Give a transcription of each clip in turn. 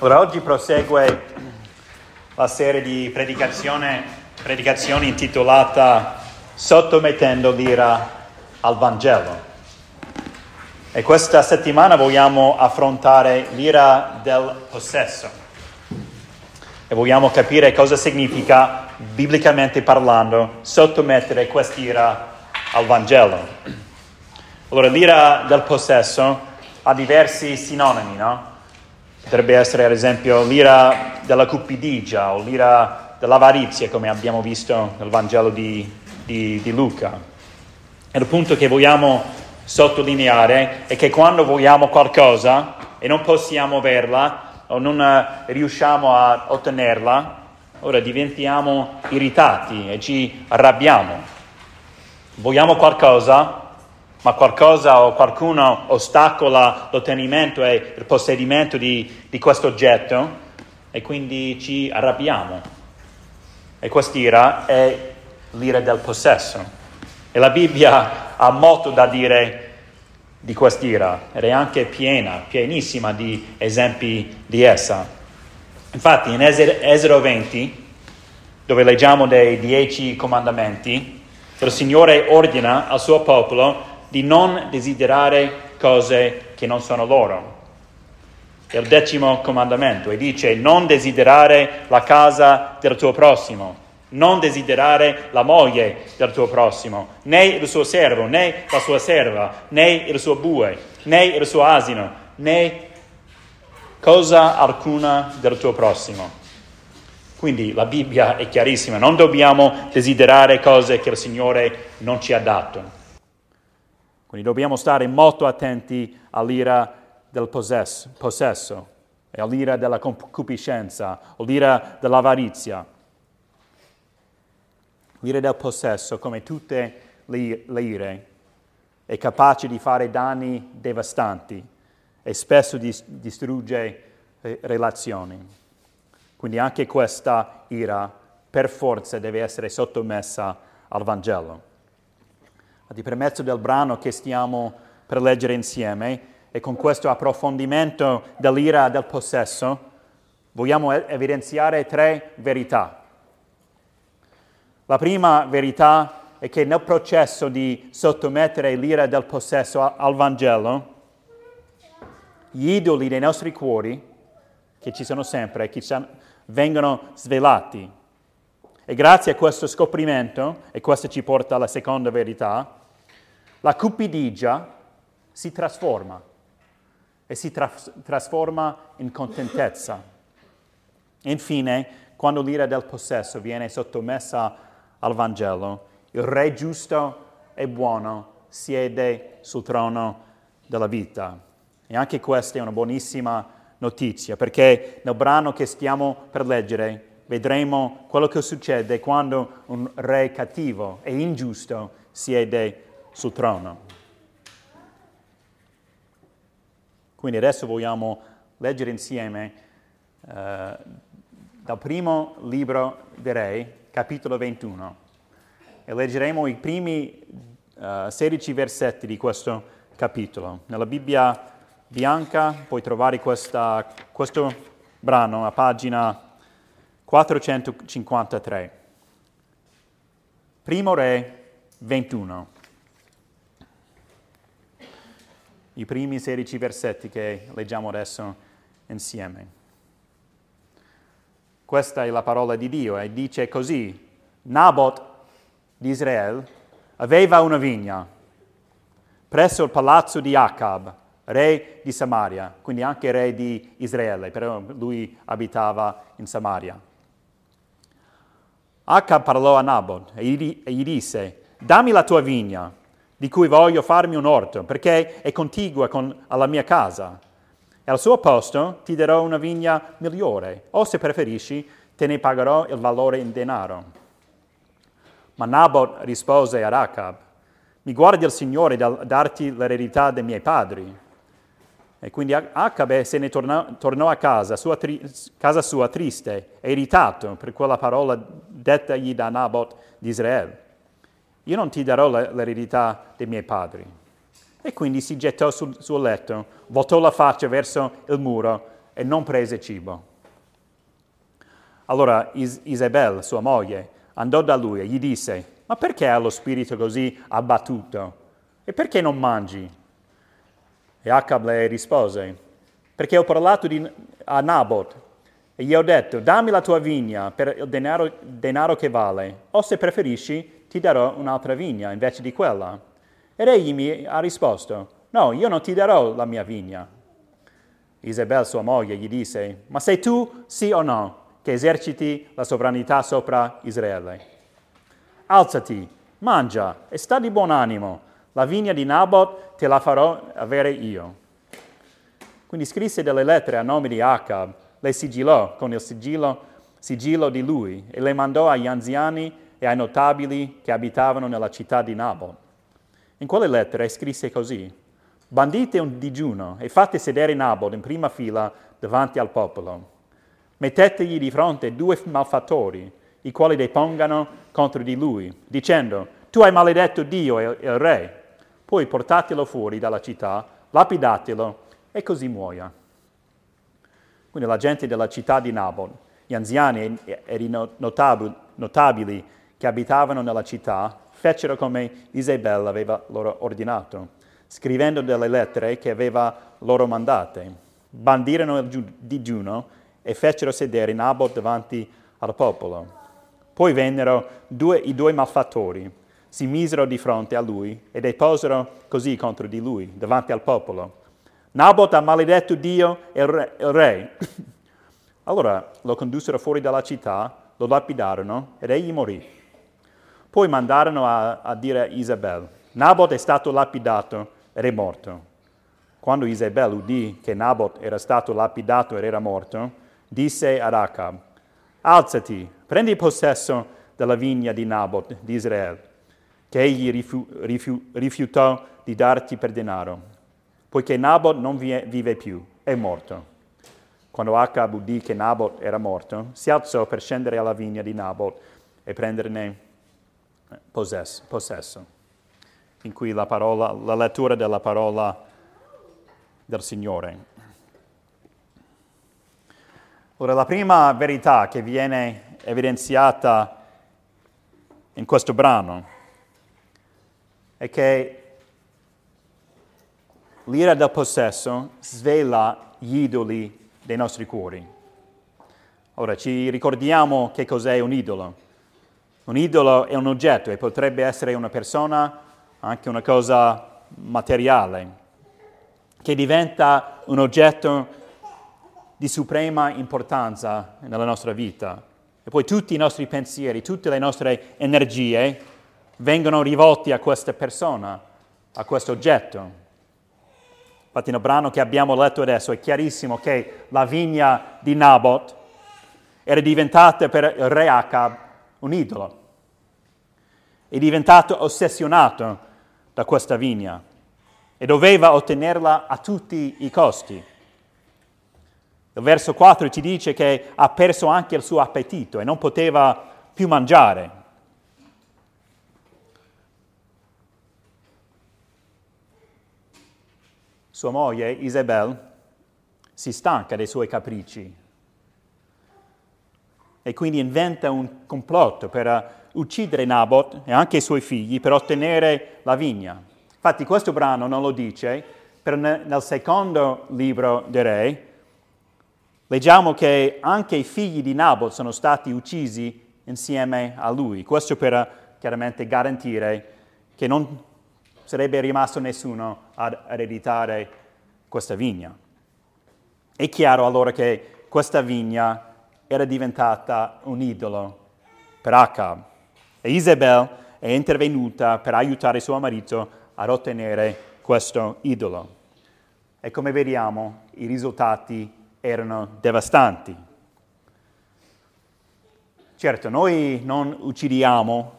Ora, oggi prosegue la serie di predicazioni intitolata Sottomettendo l'ira al Vangelo. E questa settimana vogliamo affrontare l'ira del possesso e vogliamo capire cosa significa, biblicamente parlando, sottomettere quest'ira al Vangelo. Allora, l'ira del possesso ha diversi sinonimi, no? Potrebbe essere ad esempio l'ira della cupidigia o l'ira dell'avarizia, come abbiamo visto nel Vangelo di, di, di Luca. E il punto che vogliamo sottolineare è che quando vogliamo qualcosa e non possiamo averla o non eh, riusciamo a ottenerla, ora diventiamo irritati e ci arrabbiamo. Vogliamo qualcosa ma qualcosa o qualcuno ostacola l'ottenimento e il possedimento di, di questo oggetto e quindi ci arrabbiamo. E quest'ira è l'ira del possesso. E la Bibbia ha molto da dire di quest'ira ed è anche piena, pienissima di esempi di essa. Infatti in Esodo 20, dove leggiamo dei dieci comandamenti, il Signore ordina al suo popolo di non desiderare cose che non sono loro. È il decimo comandamento e dice non desiderare la casa del tuo prossimo, non desiderare la moglie del tuo prossimo, né il suo servo, né la sua serva, né il suo bue, né il suo asino, né cosa alcuna del tuo prossimo. Quindi la Bibbia è chiarissima, non dobbiamo desiderare cose che il Signore non ci ha dato. Quindi dobbiamo stare molto attenti all'ira del possesso, possesso e all'ira della concupiscenza, all'ira dell'avarizia. L'ira del possesso, come tutte le, le ire, è capace di fare danni devastanti e spesso dis- distrugge eh, relazioni. Quindi anche questa ira per forza deve essere sottomessa al Vangelo di permezzo del brano che stiamo per leggere insieme e con questo approfondimento dell'ira del possesso vogliamo evidenziare tre verità. La prima verità è che nel processo di sottomettere l'ira del possesso al Vangelo, gli idoli dei nostri cuori, che ci sono sempre, che vengono svelati. E grazie a questo scoprimento, e questo ci porta alla seconda verità, la cupidigia si trasforma e si tra- trasforma in contentezza. Infine, quando l'ira del possesso viene sottomessa al Vangelo, il Re giusto e buono siede sul trono della vita. E anche questa è una buonissima notizia, perché nel brano che stiamo per leggere vedremo quello che succede quando un re cattivo e ingiusto siede sul trono. Quindi adesso vogliamo leggere insieme eh, dal primo libro dei Re, capitolo 21, e leggeremo i primi uh, eh, 16 versetti di questo capitolo. Nella Bibbia bianca puoi trovare questa, questo brano a pagina 453. Primo Re 21. I primi 16 versetti che leggiamo adesso insieme. Questa è la parola di Dio e dice così, Nabot di Israele aveva una vigna presso il palazzo di Acab, re di Samaria, quindi anche re di Israele, però lui abitava in Samaria. Acab parlò a Nabot e gli disse, dammi la tua vigna di cui voglio farmi un orto, perché è contigua con, alla mia casa. E al suo posto ti darò una vigna migliore, o se preferisci, te ne pagherò il valore in denaro. Ma Nabot rispose ad Acab, mi guardi il Signore dal darti l'eredità dei miei padri. E quindi Acabe se ne tornò, tornò a casa sua, tri, casa sua triste e irritato per quella parola dettagli da Nabot di Israele io non ti darò l'eredità dei miei padri. E quindi si gettò sul suo letto, voltò la faccia verso il muro e non prese cibo. Allora Is- Isabel, sua moglie, andò da lui e gli disse, ma perché ha lo spirito così abbattuto? E perché non mangi? E Acab le rispose, perché ho parlato di, a Nabot e gli ho detto, dammi la tua vigna per il denaro, denaro che vale, o se preferisci ti darò un'altra vigna invece di quella. Ed egli mi ha risposto, no, io non ti darò la mia vigna. Isabel, sua moglie, gli disse, ma sei tu, sì o no, che eserciti la sovranità sopra Israele? Alzati, mangia e sta di buon animo, la vigna di Nabot te la farò avere io. Quindi scrisse delle lettere a nome di Acab, le sigillò con il sigillo, sigillo di lui e le mandò agli anziani e ai notabili che abitavano nella città di Nabot. In quelle lettere scrisse così, bandite un digiuno e fate sedere Nabot in prima fila davanti al popolo. Mettetegli di fronte due malfattori, i quali depongano contro di lui, dicendo, tu hai maledetto Dio e il re. Poi portatelo fuori dalla città, lapidatelo e così muoia. Quindi la gente della città di Nabon, gli anziani e i notabili che abitavano nella città, fecero come Isabella aveva loro ordinato, scrivendo delle lettere che aveva loro mandate. Bandirono il digiuno e fecero sedere Nabot davanti al popolo. Poi vennero due, i due malfattori, si misero di fronte a lui e deposero così contro di lui, davanti al popolo. Nabot ha maledetto Dio e il re. Allora lo condussero fuori dalla città, lo lapidarono ed egli morì. Poi mandarono a, a dire a Isabel, Nabot è stato lapidato ed è morto. Quando Isabel udì che Nabot era stato lapidato ed era morto, disse ad Acab, alzati, prendi possesso della vigna di Nabot di Israele, che egli rifiu- rifiu- rifiutò di darti per denaro poiché Nabot non vive più, è morto. Quando Acab udì che Nabot era morto, si alzò per scendere alla vigna di Nabot e prenderne possesso. possesso. In cui la, parola, la lettura della parola del Signore. Ora, la prima verità che viene evidenziata in questo brano è che L'ira del possesso svela gli idoli dei nostri cuori. Ora ci ricordiamo che cos'è un idolo. Un idolo è un oggetto e potrebbe essere una persona, anche una cosa materiale, che diventa un oggetto di suprema importanza nella nostra vita. E poi tutti i nostri pensieri, tutte le nostre energie vengono rivolti a questa persona, a questo oggetto. Infatti nel brano che abbiamo letto adesso è chiarissimo che la vigna di Nabot era diventata per il re Acab un idolo. È diventato ossessionato da questa vigna e doveva ottenerla a tutti i costi. Il verso 4 ci dice che ha perso anche il suo appetito e non poteva più mangiare. Sua moglie, Isabel, si stanca dei suoi capricci e quindi inventa un complotto per uccidere Nabot e anche i suoi figli per ottenere la vigna. Infatti questo brano non lo dice, però nel secondo libro dei re leggiamo che anche i figli di Nabot sono stati uccisi insieme a lui. Questo per chiaramente garantire che non sarebbe rimasto nessuno ad ereditare questa vigna. È chiaro allora che questa vigna era diventata un idolo per Acab e Isabel è intervenuta per aiutare suo marito ad ottenere questo idolo. E come vediamo i risultati erano devastanti. Certo, noi non uccidiamo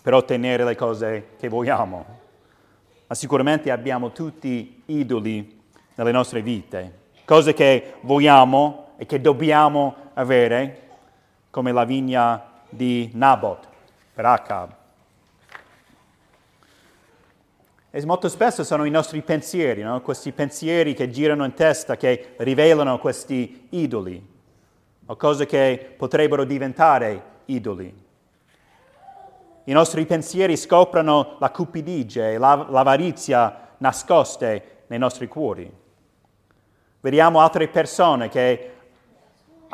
per ottenere le cose che vogliamo, ma sicuramente abbiamo tutti idoli nelle nostre vite, cose che vogliamo e che dobbiamo avere, come la vigna di Nabot per Acab. E molto spesso sono i nostri pensieri, no? questi pensieri che girano in testa, che rivelano questi idoli, o cose che potrebbero diventare idoli. I nostri pensieri scoprono la cupidigia e l'avarizia nascoste nei nostri cuori. Vediamo altre persone che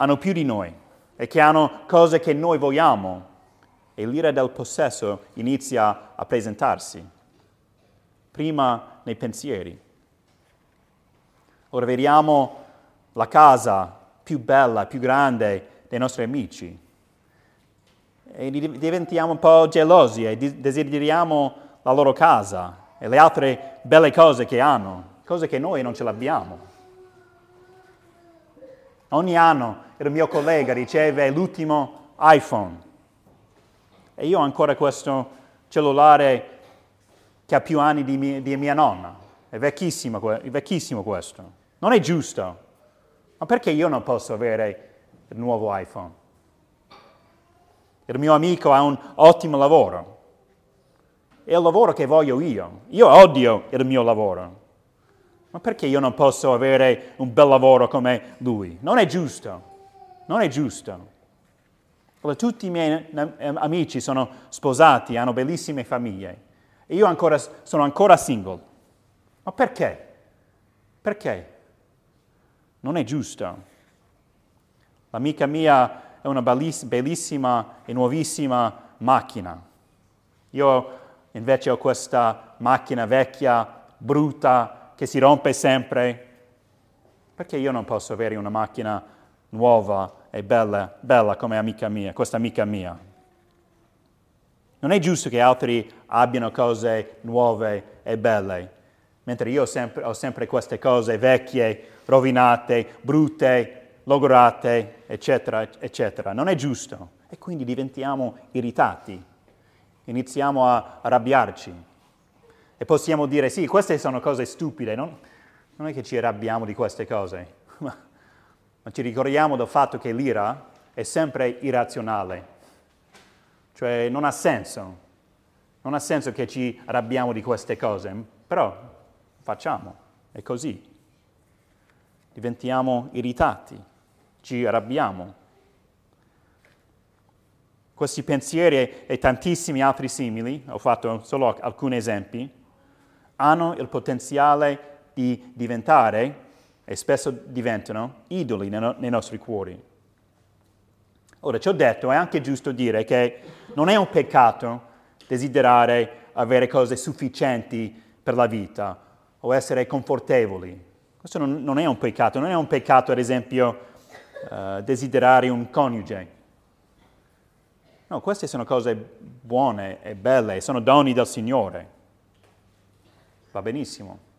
hanno più di noi e che hanno cose che noi vogliamo e l'ira del possesso inizia a presentarsi prima nei pensieri. Ora vediamo la casa più bella, più grande dei nostri amici e diventiamo un po' gelosi e desideriamo la loro casa e le altre belle cose che hanno, cose che noi non ce l'abbiamo. Ogni anno il mio collega riceve l'ultimo iPhone e io ho ancora questo cellulare che ha più anni di mia, di mia nonna. È vecchissimo, è vecchissimo questo. Non è giusto. Ma perché io non posso avere il nuovo iPhone? Il mio amico ha un ottimo lavoro. È il lavoro che voglio io. Io odio il mio lavoro. Ma perché io non posso avere un bel lavoro come lui? Non è giusto. Non è giusto. Tutti i miei amici sono sposati, hanno bellissime famiglie e io ancora, sono ancora single. Ma perché? Perché? Non è giusto. L'amica mia è una bellissima e nuovissima macchina. Io invece ho questa macchina vecchia, brutta, che si rompe sempre. Perché io non posso avere una macchina nuova e bella, bella come amica mia, questa amica mia? Non è giusto che altri abbiano cose nuove e belle, mentre io sempre, ho sempre queste cose vecchie, rovinate, brutte, logorate, eccetera, eccetera. Non è giusto. E quindi diventiamo irritati, iniziamo a arrabbiarci. E possiamo dire, sì, queste sono cose stupide, non, non è che ci arrabbiamo di queste cose, ma, ma ci ricordiamo del fatto che l'ira è sempre irrazionale. Cioè non ha senso, non ha senso che ci arrabbiamo di queste cose, però facciamo, è così. Diventiamo irritati, ci arrabbiamo. Questi pensieri e tantissimi altri simili, ho fatto solo alcuni esempi, hanno il potenziale di diventare, e spesso diventano, idoli nei nostri cuori. Ora, ci ho detto, è anche giusto dire che non è un peccato desiderare avere cose sufficienti per la vita o essere confortevoli. Questo non, non è un peccato, non è un peccato, ad esempio, uh, desiderare un coniuge. No, queste sono cose buone e belle, sono doni del Signore. Va benissimo.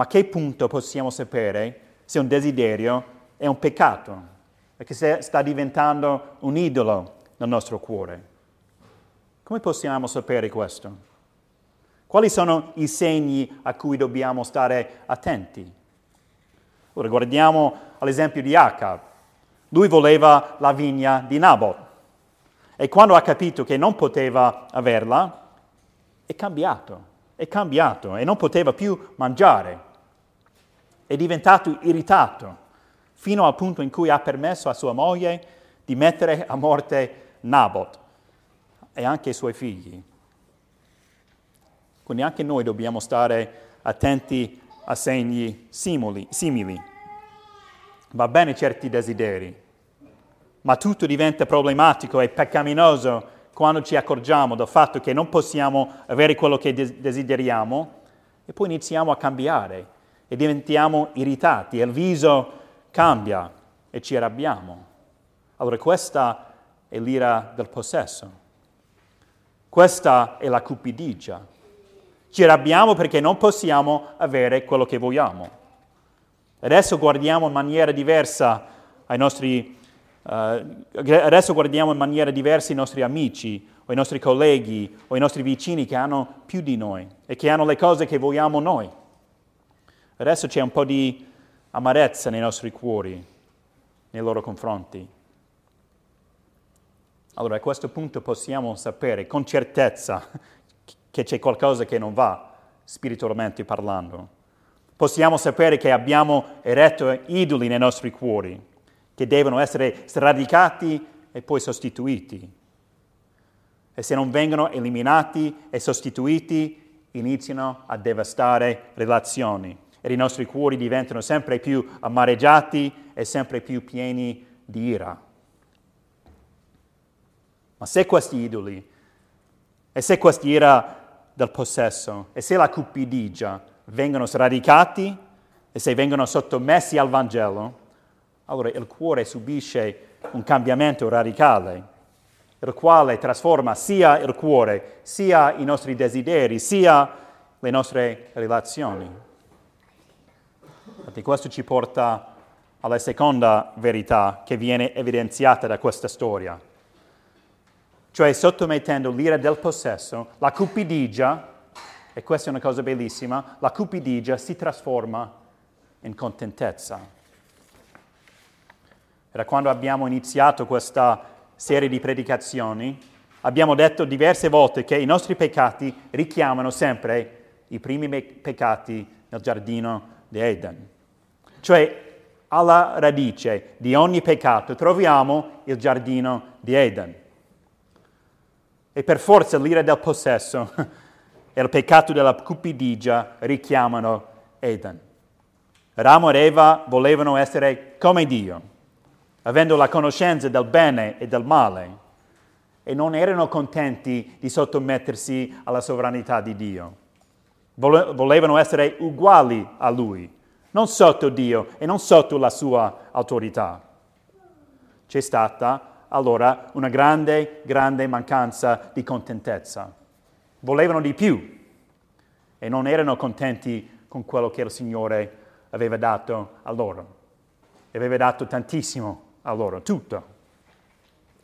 Ma a che punto possiamo sapere se un desiderio è un peccato? perché sta diventando un idolo nel nostro cuore. Come possiamo sapere questo? Quali sono i segni a cui dobbiamo stare attenti? Ora guardiamo all'esempio di Acab. Lui voleva la vigna di Nabot e quando ha capito che non poteva averla, è cambiato, è cambiato e non poteva più mangiare. È diventato irritato fino al punto in cui ha permesso a sua moglie di mettere a morte Nabot e anche i suoi figli. Quindi anche noi dobbiamo stare attenti a segni simili. simili. Va bene certi desideri, ma tutto diventa problematico e peccaminoso quando ci accorgiamo del fatto che non possiamo avere quello che desideriamo e poi iniziamo a cambiare e diventiamo irritati il viso cambia e ci arrabbiamo. Allora questa è l'ira del possesso. Questa è la cupidigia. Ci arrabbiamo perché non possiamo avere quello che vogliamo. Adesso guardiamo in maniera diversa ai nostri, uh, adesso guardiamo in maniera diversa i nostri amici o i nostri colleghi o i nostri vicini che hanno più di noi e che hanno le cose che vogliamo noi. Adesso c'è un po' di amarezza nei nostri cuori, nei loro confronti. Allora a questo punto possiamo sapere con certezza che c'è qualcosa che non va, spiritualmente parlando. Possiamo sapere che abbiamo eretto idoli nei nostri cuori, che devono essere sradicati e poi sostituiti. E se non vengono eliminati e sostituiti, iniziano a devastare relazioni e i nostri cuori diventano sempre più amareggiati e sempre più pieni di ira. Ma se questi idoli, e se questa ira del possesso, e se la cupidigia vengono sradicati, e se vengono sottomessi al Vangelo, allora il cuore subisce un cambiamento radicale, il quale trasforma sia il cuore, sia i nostri desideri, sia le nostre relazioni. Infatti questo ci porta alla seconda verità che viene evidenziata da questa storia cioè sottomettendo l'ira del possesso, la cupidigia, e questa è una cosa bellissima, la cupidigia si trasforma in contentezza. Era quando abbiamo iniziato questa serie di predicazioni, abbiamo detto diverse volte che i nostri peccati richiamano sempre i primi peccati nel giardino di Eden. Cioè, alla radice di ogni peccato troviamo il giardino di Eden. E per forza l'ira del possesso e il peccato della cupidigia richiamano Eden. Ramo ed Eva volevano essere come Dio, avendo la conoscenza del bene e del male, e non erano contenti di sottomettersi alla sovranità di Dio. Volevano essere uguali a Lui, non sotto Dio e non sotto la sua autorità. C'è stata allora una grande, grande mancanza di contentezza. Volevano di più e non erano contenti con quello che il Signore aveva dato a loro. Aveva dato tantissimo a loro, tutto,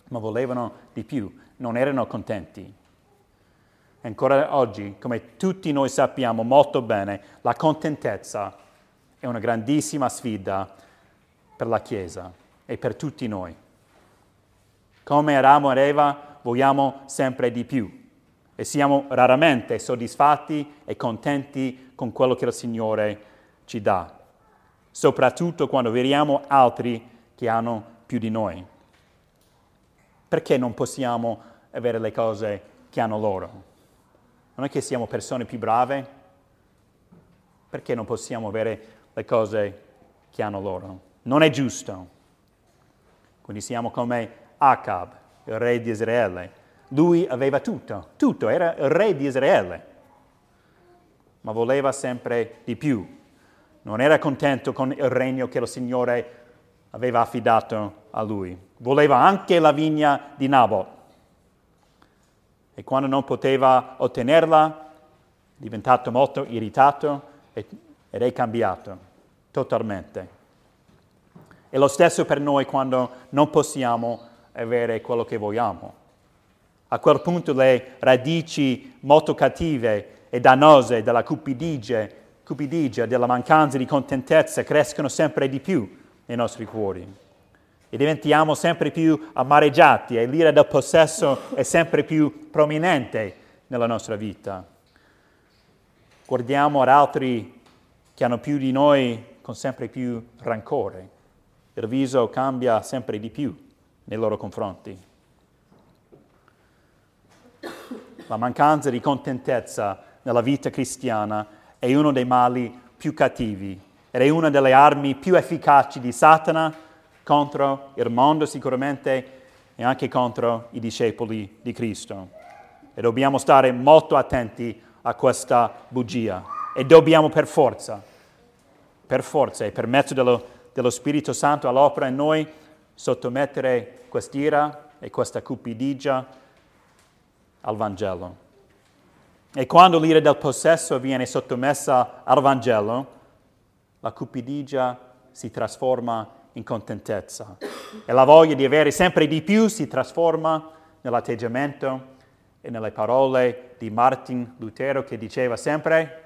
ma volevano di più, non erano contenti. Ancora oggi, come tutti noi sappiamo molto bene, la contentezza è una grandissima sfida per la Chiesa e per tutti noi. Come Adamo ed Eva vogliamo sempre di più e siamo raramente soddisfatti e contenti con quello che il Signore ci dà, soprattutto quando vediamo altri che hanno più di noi. Perché non possiamo avere le cose che hanno loro? Non è che siamo persone più brave? Perché non possiamo avere le cose che hanno loro? Non è giusto. Quindi siamo come Acab, il re di Israele. Lui aveva tutto, tutto, era il re di Israele, ma voleva sempre di più. Non era contento con il regno che il Signore aveva affidato a lui. Voleva anche la vigna di Nabot. E quando non poteva ottenerla, è diventato molto irritato ed è cambiato totalmente. E lo stesso per noi quando non possiamo avere quello che vogliamo. A quel punto le radici molto cattive e dannose della cupidigia, cupidigia, della mancanza di contentezza crescono sempre di più nei nostri cuori e diventiamo sempre più amareggiati e l'ira del possesso è sempre più prominente nella nostra vita. Guardiamo ad altri che hanno più di noi con sempre più rancore. Il viso cambia sempre di più nei loro confronti. La mancanza di contentezza nella vita cristiana è uno dei mali più cattivi ed è una delle armi più efficaci di Satana contro il mondo sicuramente e anche contro i discepoli di Cristo. E dobbiamo stare molto attenti a questa bugia e dobbiamo per forza, per forza e per mezzo dello, dello Spirito Santo all'opera in noi, sottomettere quest'ira e questa cupidigia al Vangelo. E quando l'ira del possesso viene sottomessa al Vangelo, la cupidigia si trasforma in contentezza e la voglia di avere sempre di più si trasforma nell'atteggiamento e nelle parole di Martin Lutero che diceva sempre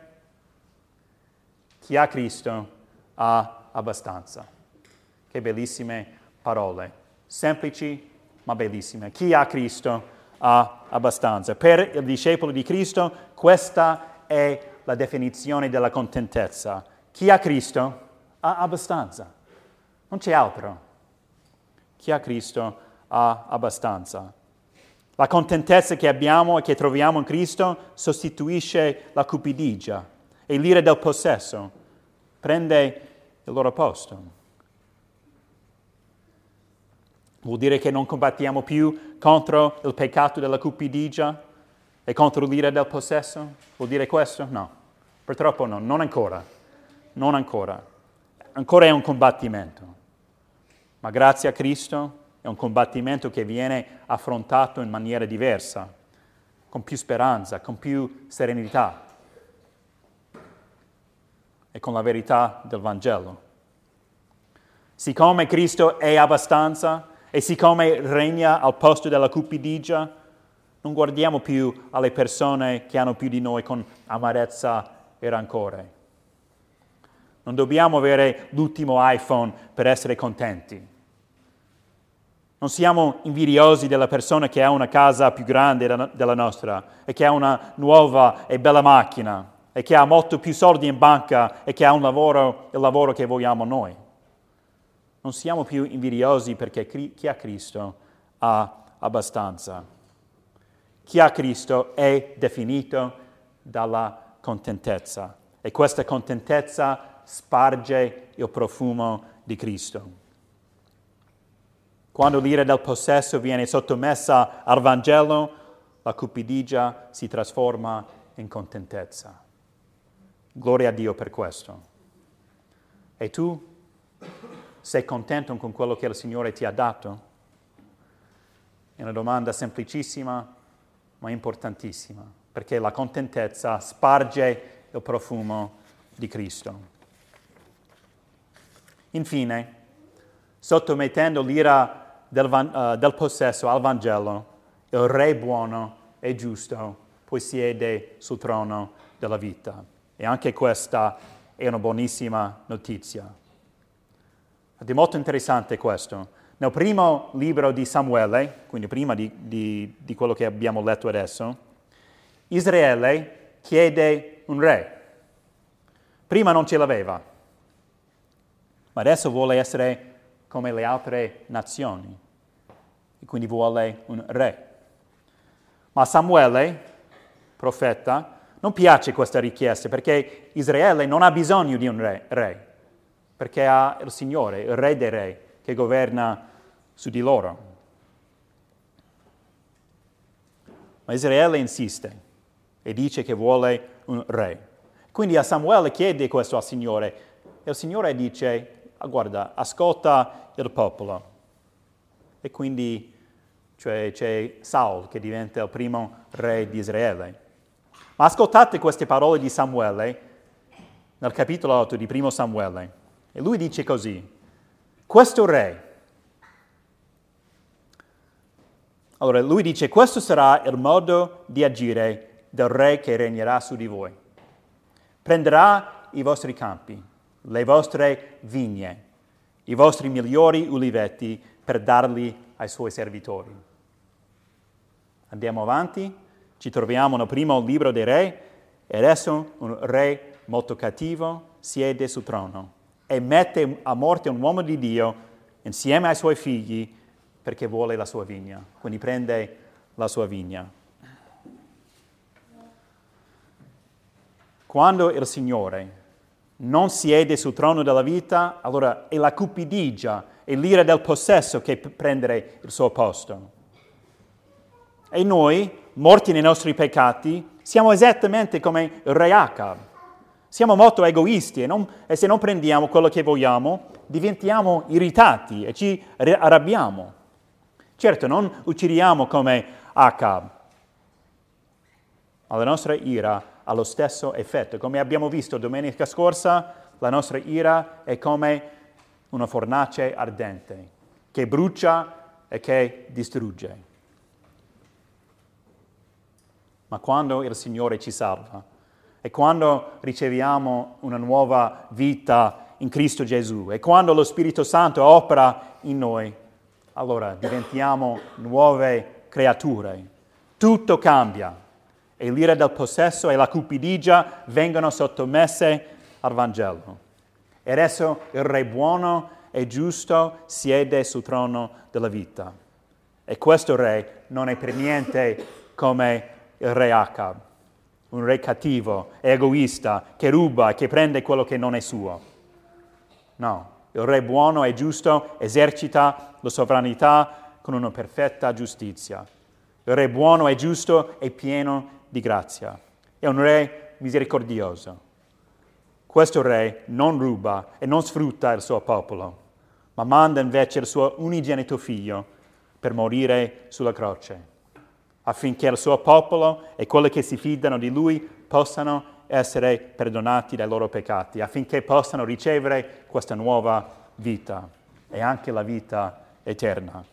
chi ha Cristo ha abbastanza. Che bellissime parole semplici ma bellissime. Chi ha Cristo ha abbastanza. Per il discepolo di Cristo questa è la definizione della contentezza. Chi ha Cristo ha abbastanza, non c'è altro. Chi ha Cristo ha abbastanza. La contentezza che abbiamo e che troviamo in Cristo sostituisce la cupidigia e l'ira del possesso, prende il loro posto. Vuol dire che non combattiamo più contro il peccato della cupidigia e contro l'ira del possesso? Vuol dire questo? No, purtroppo no, non ancora, non ancora. Ancora è un combattimento, ma grazie a Cristo è un combattimento che viene affrontato in maniera diversa, con più speranza, con più serenità e con la verità del Vangelo. Siccome Cristo è abbastanza, e siccome regna al posto della cupidigia, non guardiamo più alle persone che hanno più di noi con amarezza e rancore. Non dobbiamo avere l'ultimo iPhone per essere contenti. Non siamo invidiosi della persona che ha una casa più grande della nostra e che ha una nuova e bella macchina e che ha molto più soldi in banca e che ha un lavoro, il lavoro che vogliamo noi. Non siamo più invidiosi perché chi ha Cristo ha abbastanza. Chi ha Cristo è definito dalla contentezza e questa contentezza sparge il profumo di Cristo. Quando l'ira del possesso viene sottomessa al Vangelo, la cupidigia si trasforma in contentezza. Gloria a Dio per questo. E tu? Sei contento con quello che il Signore ti ha dato? È una domanda semplicissima ma importantissima, perché la contentezza sparge il profumo di Cristo. Infine, sottomettendo l'ira del, uh, del possesso al Vangelo, il Re buono e giusto poi siede sul trono della vita. E anche questa è una buonissima notizia. Ed è molto interessante questo. Nel primo libro di Samuele, quindi prima di, di, di quello che abbiamo letto adesso, Israele chiede un re. Prima non ce l'aveva, ma adesso vuole essere come le altre nazioni e quindi vuole un re. Ma Samuele, profeta, non piace questa richiesta perché Israele non ha bisogno di un re, re perché ha il Signore, il Re dei Re, che governa su di loro. Ma Israele insiste e dice che vuole un re. Quindi a Samuele chiede questo al Signore e il Signore dice, ah, guarda, ascolta il popolo. E quindi cioè, c'è Saul che diventa il primo re di Israele. Ma ascoltate queste parole di Samuele nel capitolo 8 di primo Samuele. E lui dice così, questo re, allora lui dice, questo sarà il modo di agire del re che regnerà su di voi. Prenderà i vostri campi, le vostre vigne, i vostri migliori uliveti per darli ai suoi servitori. Andiamo avanti, ci troviamo nel primo libro dei re e adesso un re molto cattivo siede sul trono e mette a morte un uomo di Dio insieme ai suoi figli perché vuole la sua vigna, quindi prende la sua vigna. Quando il Signore non siede sul trono della vita, allora è la cupidigia e l'ira del possesso che prendere il suo posto. E noi, morti nei nostri peccati, siamo esattamente come re Acab. Siamo molto egoisti e, non, e, se non prendiamo quello che vogliamo diventiamo irritati e ci arrabbiamo. Certo, non uccidiamo come Acab, ma la nostra ira ha lo stesso effetto. Come abbiamo visto domenica scorsa, la nostra ira è come una fornace ardente che brucia e che distrugge. Ma quando il Signore ci salva, e quando riceviamo una nuova vita in Cristo Gesù e quando lo Spirito Santo opera in noi, allora diventiamo nuove creature. tutto cambia e l'ira del possesso e la cupidigia vengono sottomesse al Vangelo. E adesso il Re buono e giusto siede sul trono della vita. E questo Re non è per niente come il Re Acab, un Re cattivo, egoista, che ruba che prende quello che non è suo. No, il Re buono e giusto esercita la sovranità con una perfetta giustizia. Il Re buono e giusto è pieno di grazia. È un Re misericordioso. Questo Re non ruba e non sfrutta il suo popolo, ma manda invece il suo unigenito figlio per morire sulla croce, affinché il suo popolo e quelli che si fidano di lui possano essere perdonati dai loro peccati, affinché possano ricevere questa nuova vita e anche la vita eterna.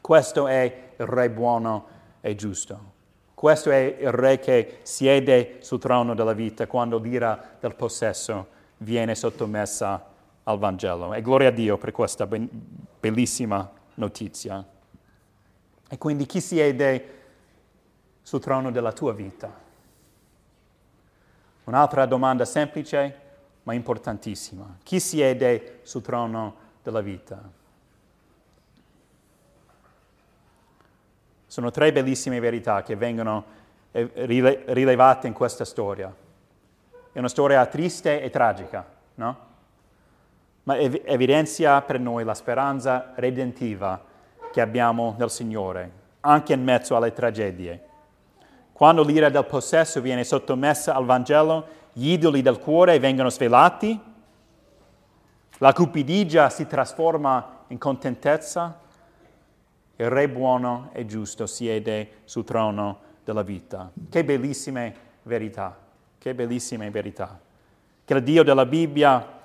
Questo è il Re buono e giusto. Questo è il Re che siede sul trono della vita quando l'ira del possesso viene sottomessa al Vangelo. E gloria a Dio per questa bellissima notizia. E quindi chi siede sul trono della tua vita? Un'altra domanda semplice ma importantissima. Chi siede sul trono della vita? Sono tre bellissime verità che vengono eh, rilevate in questa storia. È una storia triste e tragica, no? Ma evidenzia per noi la speranza redentiva che abbiamo nel Signore, anche in mezzo alle tragedie. Quando l'ira del possesso viene sottomessa al Vangelo, gli idoli del cuore vengono svelati, la cupidigia si trasforma in contentezza, il Re buono e giusto siede sul trono della vita. Che bellissime verità, che bellissime verità. Che il Dio della Bibbia,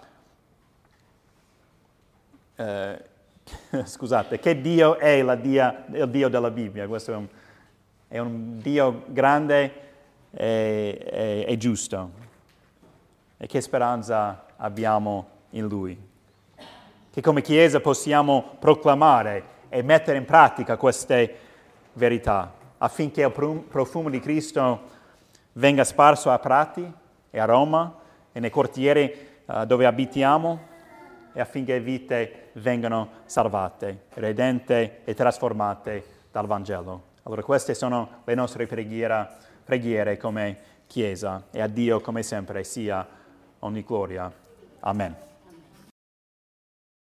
eh, scusate, che Dio è dia, il Dio della Bibbia? Questo è un è un Dio grande e, e, e giusto. E che speranza abbiamo in Lui? Che come Chiesa possiamo proclamare e mettere in pratica queste verità affinché il profumo di Cristo venga sparso a Prati e a Roma e nei quartieri uh, dove abitiamo e affinché vite vengano salvate, redente e trasformate dal Vangelo. Allora queste sono le nostre preghiere, preghiere come Chiesa e a Dio come sempre sia ogni gloria. Amen.